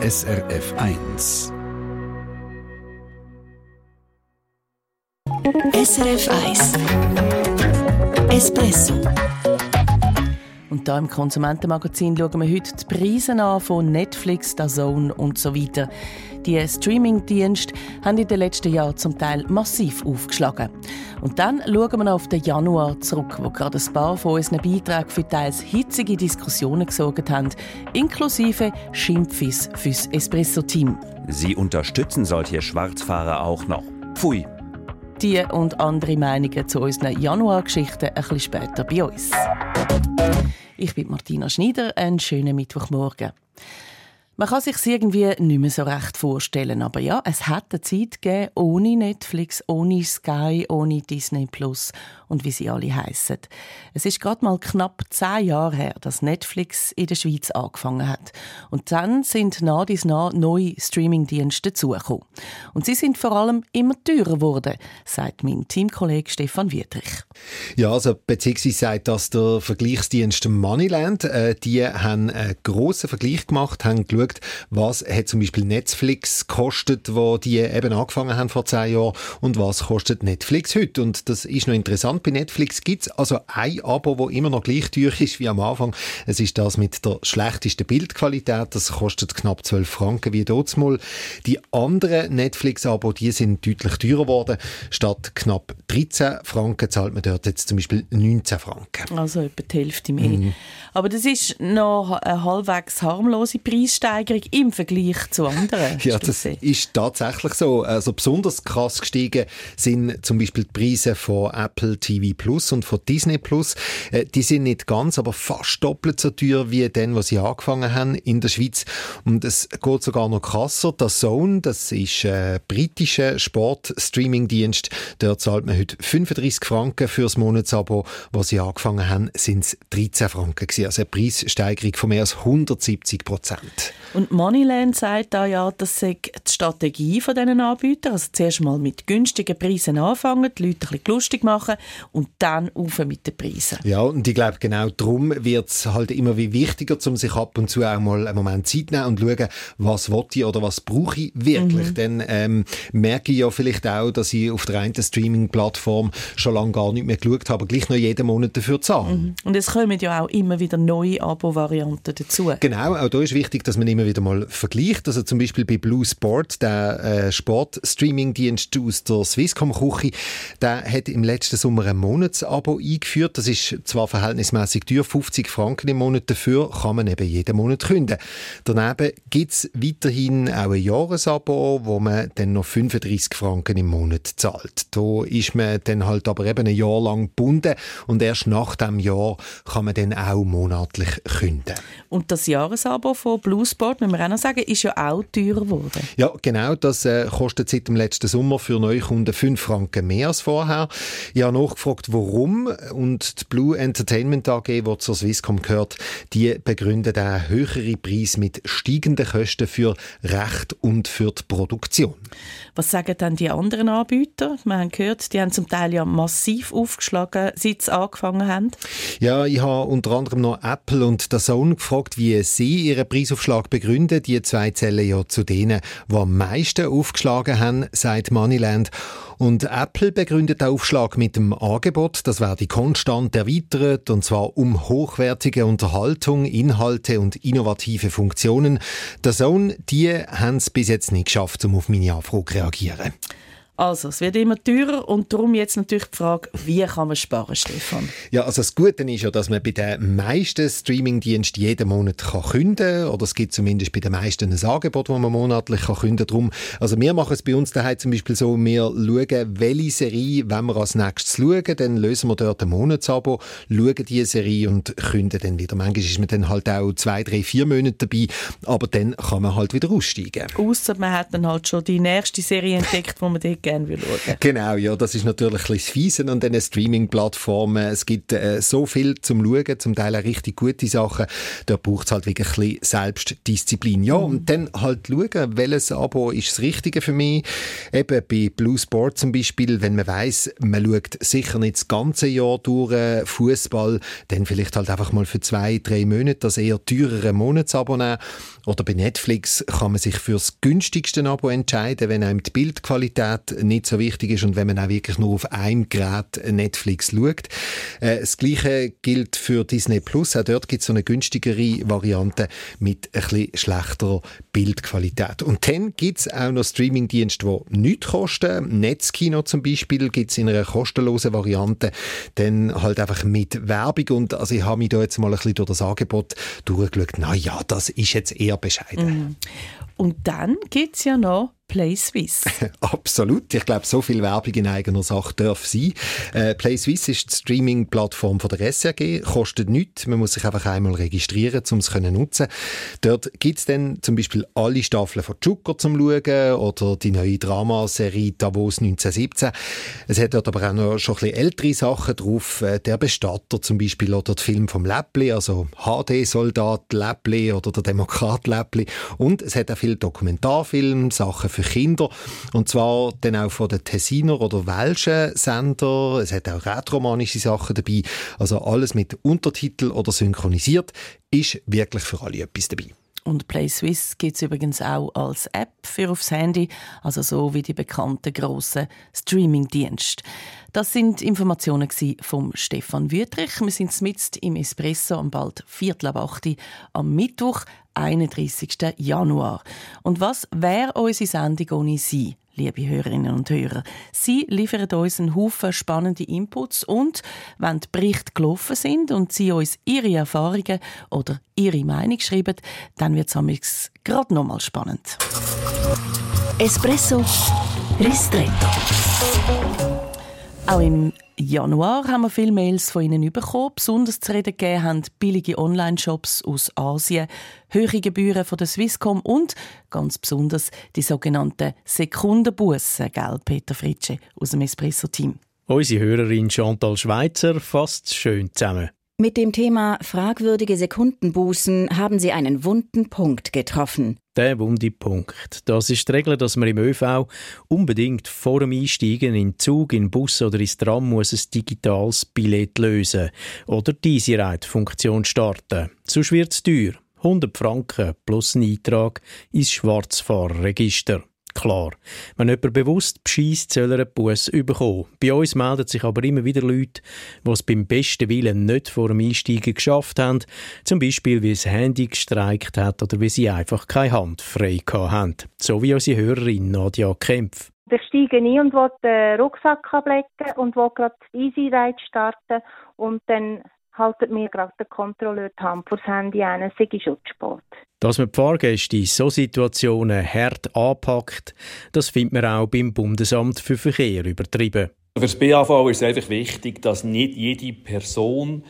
SRF 1. SRF 1 Espresso und da im Konsumentenmagazin schauen wir heute die Preise an von Netflix, DAZN und so weiter. Die Streamingdienste haben in den letzten Jahren zum Teil massiv aufgeschlagen. Und dann schauen wir noch auf den Januar zurück, wo gerade ein paar von unseren Beiträgen für teils hitzige Diskussionen gesorgt haben, inklusive Schimpfis fürs Espresso-Team. Sie unterstützen solche Schwarzfahrer auch noch. Pfui. Die und andere Meinungen zu unseren Januargeschichten ein bisschen später bei uns. Ich bin Martina Schneider. Einen schönen Mittwochmorgen. Man kann sich irgendwie nicht mehr so recht vorstellen, aber ja, es hat eine Zeit gegeben, ohne Netflix, ohne Sky, ohne Disney Plus und wie sie alle heißen. Es ist gerade mal knapp zehn Jahre her, dass Netflix in der Schweiz angefangen hat. Und dann sind nach dies nach neue Streamingdienste dazugekommen. Und sie sind vor allem immer teurer geworden, sagt mein Teamkollege Stefan Wiedrich. Ja, also beziehungsweise sagt das der Vergleichsdienst Moneyland. Äh, die haben einen grossen Vergleich gemacht, haben geschaut, was hat zum Beispiel Netflix kostet, wo die eben angefangen haben vor zehn Jahren und was kostet Netflix heute. Und das ist noch interessant. Bei Netflix gibt es also ein Abo, das immer noch gleich teuer ist wie am Anfang. Es ist das mit der schlechtesten Bildqualität. Das kostet knapp 12 Franken wie dort. Die anderen Netflix-Abo, die sind deutlich teurer geworden. Statt knapp 13 Franken zahlt man dort jetzt zum Beispiel 19 Franken. Also etwa die Hälfte mehr. Mhm. Aber das ist noch eine halbwegs harmlose Preissteigerung im Vergleich zu anderen. ja, das ist tatsächlich so. Also besonders krass gestiegen sind zum Beispiel die Preise von Apple TV Plus und von Disney Plus. Äh, die sind nicht ganz, aber fast doppelt so teuer wie den, was sie angefangen haben in der Schweiz. Und es geht sogar noch krasser. Der Zone, das ist ein britischer Sport-Streaming-Dienst. Dort zahlt man heute 35 Franken fürs Monatsabo. Was sie angefangen haben, sind es 13 Franken gewesen. Also eine Preissteigerung von mehr als 170 Prozent. Und Moneyland sagt da ja, das sei die Strategie von diesen Anbietern. Also zuerst mal mit günstigen Preisen anfangen, die Leute ein bisschen lustig machen und dann auf mit den Preisen. Ja, und ich glaube, genau darum wird es halt immer wie wichtiger, um sich ab und zu auch mal einen Moment Zeit nehmen und schauen, was will ich oder was brauche ich wirklich. Mhm. Dann ähm, merke ich ja vielleicht auch, dass ich auf der einen Streaming-Plattform schon lange gar nicht mehr geschaut habe, gleich noch jeden Monat dafür zahlen. Mhm. Und es kommen ja auch immer wieder neue Abo-Varianten dazu. Genau, auch da ist wichtig, dass man immer wieder mal vergleicht. Also zum Beispiel bei Blue Sport, der äh, Sport-Streaming-Dienst aus der Swisscom-Küche, der hat im letzten Sommer ein Monatsabo eingeführt. Das ist zwar verhältnismäßig teuer, 50 Franken im Monat. Dafür kann man eben jeden Monat künden. Daneben gibt es weiterhin auch ein Jahresabo, wo man dann noch 35 Franken im Monat zahlt. Da ist man dann halt aber eben ein Jahr lang gebunden und erst nach dem Jahr kann man dann auch monatlich künden. Und das Jahresabo von Blue Sport, müssen wir auch noch sagen, ist ja auch teurer geworden. Ja, genau. Das äh, kostet seit dem letzten Sommer für Neukunden 5 Franken mehr als vorher. Ich habe nachgefragt, warum. Und die Blue Entertainment AG, die zur Swisscom gehört, die begründet den höheren Preis mit steigenden Kosten für Recht und für die Produktion. Was sagen dann die anderen Anbieter? Wir haben gehört, die haben zum Teil ja massiv aufgeschlagen, seit sie angefangen haben. Ja, ich habe unter anderem noch Apple und der Sohn gefragt, wie sie ihren Preisaufschlag begründen. Die zwei zählen ja zu denen, die am meisten aufgeschlagen haben, sagt Moneyland. Und Apple begründet den Aufschlag mit dem Angebot, das werde konstant erweitert, und zwar um hochwertige Unterhaltung, Inhalte und innovative Funktionen. Der Sohn, die haben es bis jetzt nicht geschafft, um auf meine Anfrage zu reagieren. Also, es wird immer teurer und darum jetzt natürlich die Frage, wie kann man sparen, Stefan? Ja, also das Gute ist ja, dass man bei den meisten Streamingdiensten jeden Monat kann künden oder es gibt zumindest bei den meisten ein Angebot, wo man monatlich kann künden kann. Also wir machen es bei uns daheim zum Beispiel so, wir schauen, welche Serie wenn wir als nächstes schauen, dann lösen wir dort ein Monatsabo, schauen diese Serie und künden dann wieder. Manchmal ist man dann halt auch zwei, drei, vier Monate dabei, aber dann kann man halt wieder aussteigen. Ausser man hat dann halt schon die nächste Serie entdeckt, wo man dort gerne schauen. Genau, ja, das ist natürlich ein bisschen Fiese an diesen Streaming-Plattformen. Es gibt äh, so viel zum Schauen, zum Teil auch richtig gute Sachen. Da braucht es halt wirklich ein bisschen Selbstdisziplin. Ja, mhm. und dann halt schauen, welches Abo ist das Richtige für mich. Eben bei Blue Sport zum Beispiel, wenn man weiß, man schaut sicher nicht das ganze Jahr durch äh, Fußball, dann vielleicht halt einfach mal für zwei, drei Monate das eher teurere Monatsabo nehmen. Oder bei Netflix kann man sich fürs günstigste Abo entscheiden, wenn einem die Bildqualität nicht so wichtig ist und wenn man auch wirklich nur auf einem Gerät Netflix schaut. Äh, das Gleiche gilt für Disney Plus. Auch dort gibt es so eine günstigere Variante mit ein bisschen schlechterer Bildqualität. Und dann gibt es auch noch Streamingdienste, die nichts kosten. Netzkino zum Beispiel gibt es in einer kostenlosen Variante. Dann halt einfach mit Werbung. Und also ich habe mich da jetzt mal ein bisschen durch das Angebot durchgeschaut. Na das ist jetzt eher bescheiden. Mhm. Und dann gibt es ja noch Play Swiss. Absolut. Ich glaube, so viel Werbung in eigener Sache darf sein. Äh, Play Swiss ist die Streaming-Plattform der SRG, kostet nichts. Man muss sich einfach einmal registrieren, um es nutzen. Dort gibt es dann zum Beispiel alle Staffeln von Joker zum Schauen oder die neue Dramaserie Davos 1917. Es hat dort aber auch noch schon ein bisschen ältere Sachen drauf. Äh, der Bestatter zum Beispiel oder der Film vom Läppli, also HD-Soldat Läppli oder der Demokrat Läppli. Und es hat auch viele Dokumentarfilme, Sachen für Kinder. Und zwar dann auch von den Tessiner oder welschen Sender. Es hat auch rätromanische Sachen dabei. Also alles mit Untertitel oder synchronisiert ist wirklich für alle etwas dabei. Und Play Swiss gibt es übrigens auch als App für aufs Handy, also so wie die bekannten grossen Streaming-Dienste. Das sind Informationen von Stefan Wüttrich. Wir sind mitten im Espresso am bald Viertel ab 8 am Mittwoch, 31. Januar. Und was wäre unsere Sendung ohne Sie? liebe Hörerinnen und Hörer. Sie liefern uns einen Haufen spannende Inputs und wenn die Berichte gelaufen sind und Sie uns Ihre Erfahrungen oder Ihre Meinung schreiben, dann wird es gerade nochmal spannend. Espresso Ristretto. Auch im Januar haben wir viele Mails von Ihnen bekommen. Besonders zu reden gegeben haben billige Online-Shops aus Asien, hohe Gebühren von der Swisscom und ganz besonders die sogenannten Sekundenbussen, gell, Peter Fritsche aus dem Espresso-Team. Unsere Hörerin Chantal Schweitzer fasst schön zusammen. Mit dem Thema fragwürdige Sekundenbußen haben Sie einen wunden Punkt getroffen. Der wunde Punkt. Das ist die Regel, dass man im ÖV unbedingt vor dem Einsteigen in Zug, in Bus oder ins Tram muss ein digitales Billett lösen oder diese Funktion starten. Sonst wird es teuer. 100 Franken plus ein Eintrag ins Schwarzfahrerregister klar. Wenn jemand bewusst bescheißt, soll er einen Bus bekommen. Bei uns melden sich aber immer wieder Leute, die es beim besten Willen nicht vor dem Einsteigen geschafft haben. Zum Beispiel, weil das Handy gestreikt hat oder weil sie einfach keine Hand frei haben. So wie unsere Hörerin Nadja Kempf. Ich steige ein und will den Rucksack ablegen und will gerade Easy Ride starten und dann haltet mir gerade der Kontrolleur die Hand vor das Handy ein, es sei schon spät. Dass man die Fahrgäste in solchen Situationen hart anpackt, das findet man auch beim Bundesamt für Verkehr übertrieben. Für das BAV ist es einfach wichtig, dass nicht jede Person,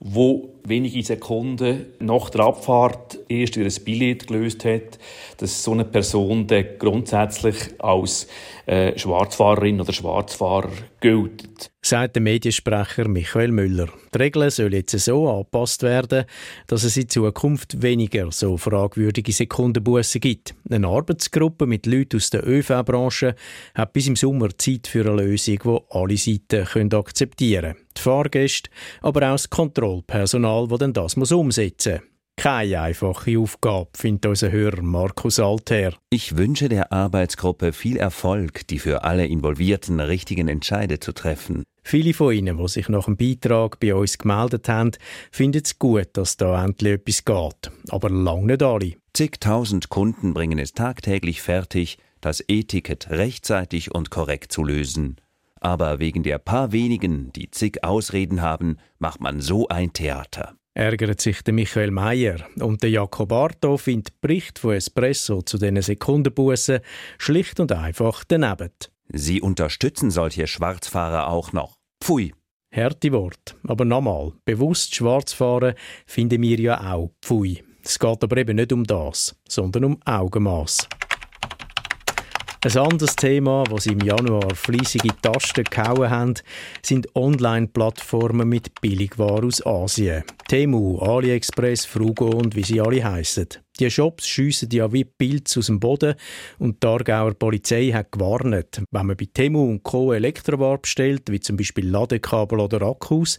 die wenige Sekunden nach der Abfahrt erst ihr Billett gelöst hat, dass so eine Person dann grundsätzlich als äh, Schwarzfahrerin oder Schwarzfahrer gilt. Sagt der Mediensprecher Michael Müller. Die Regeln sollen jetzt so angepasst werden, dass es in Zukunft weniger so fragwürdige Sekundenbussen gibt. Eine Arbeitsgruppe mit Leuten aus der ÖV-Branche hat bis im Sommer Zeit für eine Lösung, die alle Seiten akzeptieren können. Die Fahrgäste, aber auch das Kontrollpersonal, das dann das umsetzen muss. Keine einfache Aufgabe, findet unser Hörer Markus Alter. Ich wünsche der Arbeitsgruppe viel Erfolg, die für alle Involvierten richtigen Entscheide zu treffen. Viele von Ihnen, die sich nach dem Beitrag bei uns gemeldet haben, finden es gut, dass da endlich etwas geht. Aber lang nicht alle. Zigtausend Kunden bringen es tagtäglich fertig, das E-Ticket rechtzeitig und korrekt zu lösen. Aber wegen der paar wenigen, die zig Ausreden haben, macht man so ein Theater ärgert sich der Michael Meyer. Und der Jakob Arto findet Bericht von Espresso zu diesen Sekundenbussen schlicht und einfach daneben. Sie unterstützen solche Schwarzfahrer auch noch. Pfui. Härte Wort. Aber nochmal, bewusst schwarz fahren finden wir ja auch Pfui. Es geht aber eben nicht um das, sondern um Augenmaß. Ein anderes Thema, das im Januar fleissige Tasten gehauen haben, sind Online-Plattformen mit Billigwaren aus Asien. Temu, AliExpress, Frugo und wie sie alle heißen. Die Shops schiessen ja wie Pilze aus dem Boden und die Aargauer Polizei hat gewarnt, wenn man bei Temu und Co. Elektroware bestellt, wie zum Beispiel Ladekabel oder Akkus,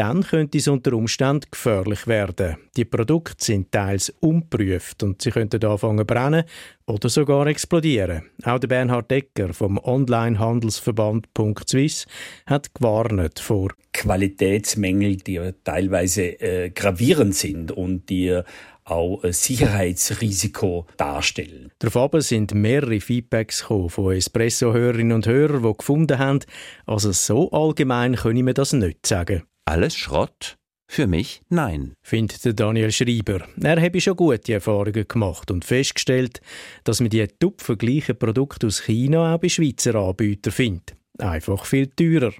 dann könnte es unter Umständen gefährlich werden. Die Produkte sind teils unprüft und sie könnten anfangen brennen oder sogar explodieren. Auch der Bernhard Decker vom Onlinehandelsverband .swiss hat gewarnt vor Qualitätsmängel, die teilweise äh, gravierend sind und die auch ein Sicherheitsrisiko darstellen. Darauf sind mehrere Feedbacks von Espresso-Hörerinnen und Hörern, die gefunden haben, also so allgemein können wir das nicht sagen. Alles Schrott? Für mich nein, findet Daniel Schreiber. Er habe schon gute Erfahrungen gemacht und festgestellt, dass man die tupfen gleichen Produkte aus China auch bei Schweizer Anbietern findet. Einfach viel teurer.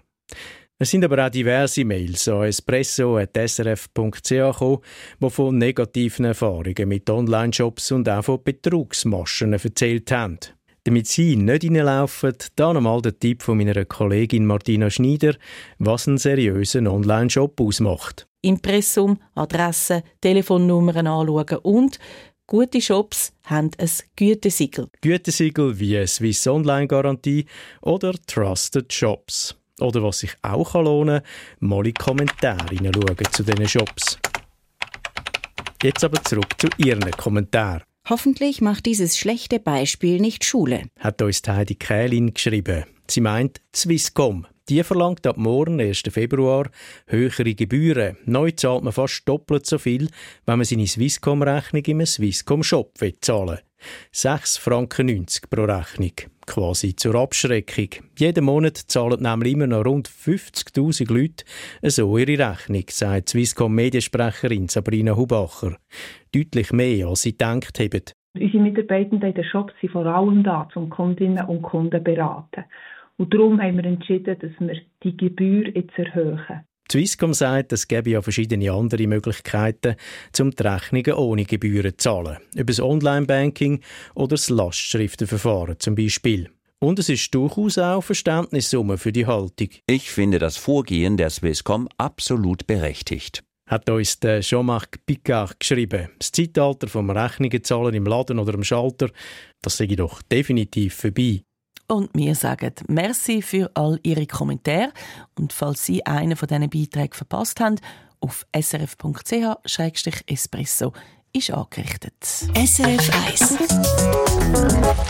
Es sind aber auch diverse Mails an espresso.srf.ch gekommen, die von negativen Erfahrungen mit Online-Shops und auch von Betrugsmaschen erzählt haben. Damit Sie nicht reinlaufen, dann einmal der Tipp von meiner Kollegin Martina Schneider, was einen seriösen Online-Shop ausmacht. Impressum, Adresse, Telefonnummern anschauen und gute Shops haben ein Gütesiegel. Gütesiegel wie Swiss Online Garantie oder Trusted Shops. Oder was sich auch lohnen kann, mal in Kommentare hineinschauen zu diesen Shops. Jetzt aber zurück zu Ihren Kommentaren. Hoffentlich macht dieses schlechte Beispiel nicht Schule. Hat uns Heidi Kählin geschrieben. Sie meint Swisscom. Die verlangt ab morgen, 1. Februar, höhere Gebühren. Neu zahlt man fast doppelt so viel, wenn man seine Swisscom-Rechnung im Swisscom-Shop zahlen will. 6,90 Franken pro Rechnung. Quasi zur Abschreckung. Jeden Monat zahlen nämlich immer noch rund 50.000 Leute so ihre Rechnung, sagt Swisscom-Mediensprecherin Sabrina Hubacher. Deutlich mehr, als sie gedacht haben. Unsere Mitarbeitenden in den Shops sind vor allem da, um Kundinnen und Kunden zu beraten. Und darum haben wir entschieden, dass wir die Gebühr jetzt erhöhen. Swisscom sagt, es gäbe ja verschiedene andere Möglichkeiten, um die Rechnungen ohne Gebühren zu zahlen. Über das Online-Banking oder das Lastschriftenverfahren zum Beispiel. Und es ist durchaus auch Verständnissumme für die Haltung. Ich finde das Vorgehen der Swisscom absolut berechtigt. Hat uns der Jean-Marc Picard geschrieben. Das Zeitalter vom Rechnungen zahlen im Laden oder am Schalter, das sehe ich doch definitiv vorbei. Und wir sagen Merci für all Ihre Kommentare. Und falls Sie einen von diesen Beiträgen verpasst haben, auf srf.ch-espresso ist angerichtet. SRF 1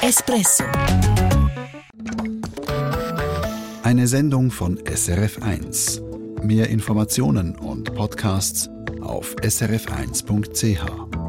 Espresso Eine Sendung von SRF 1. Mehr Informationen und Podcasts auf srf1.ch.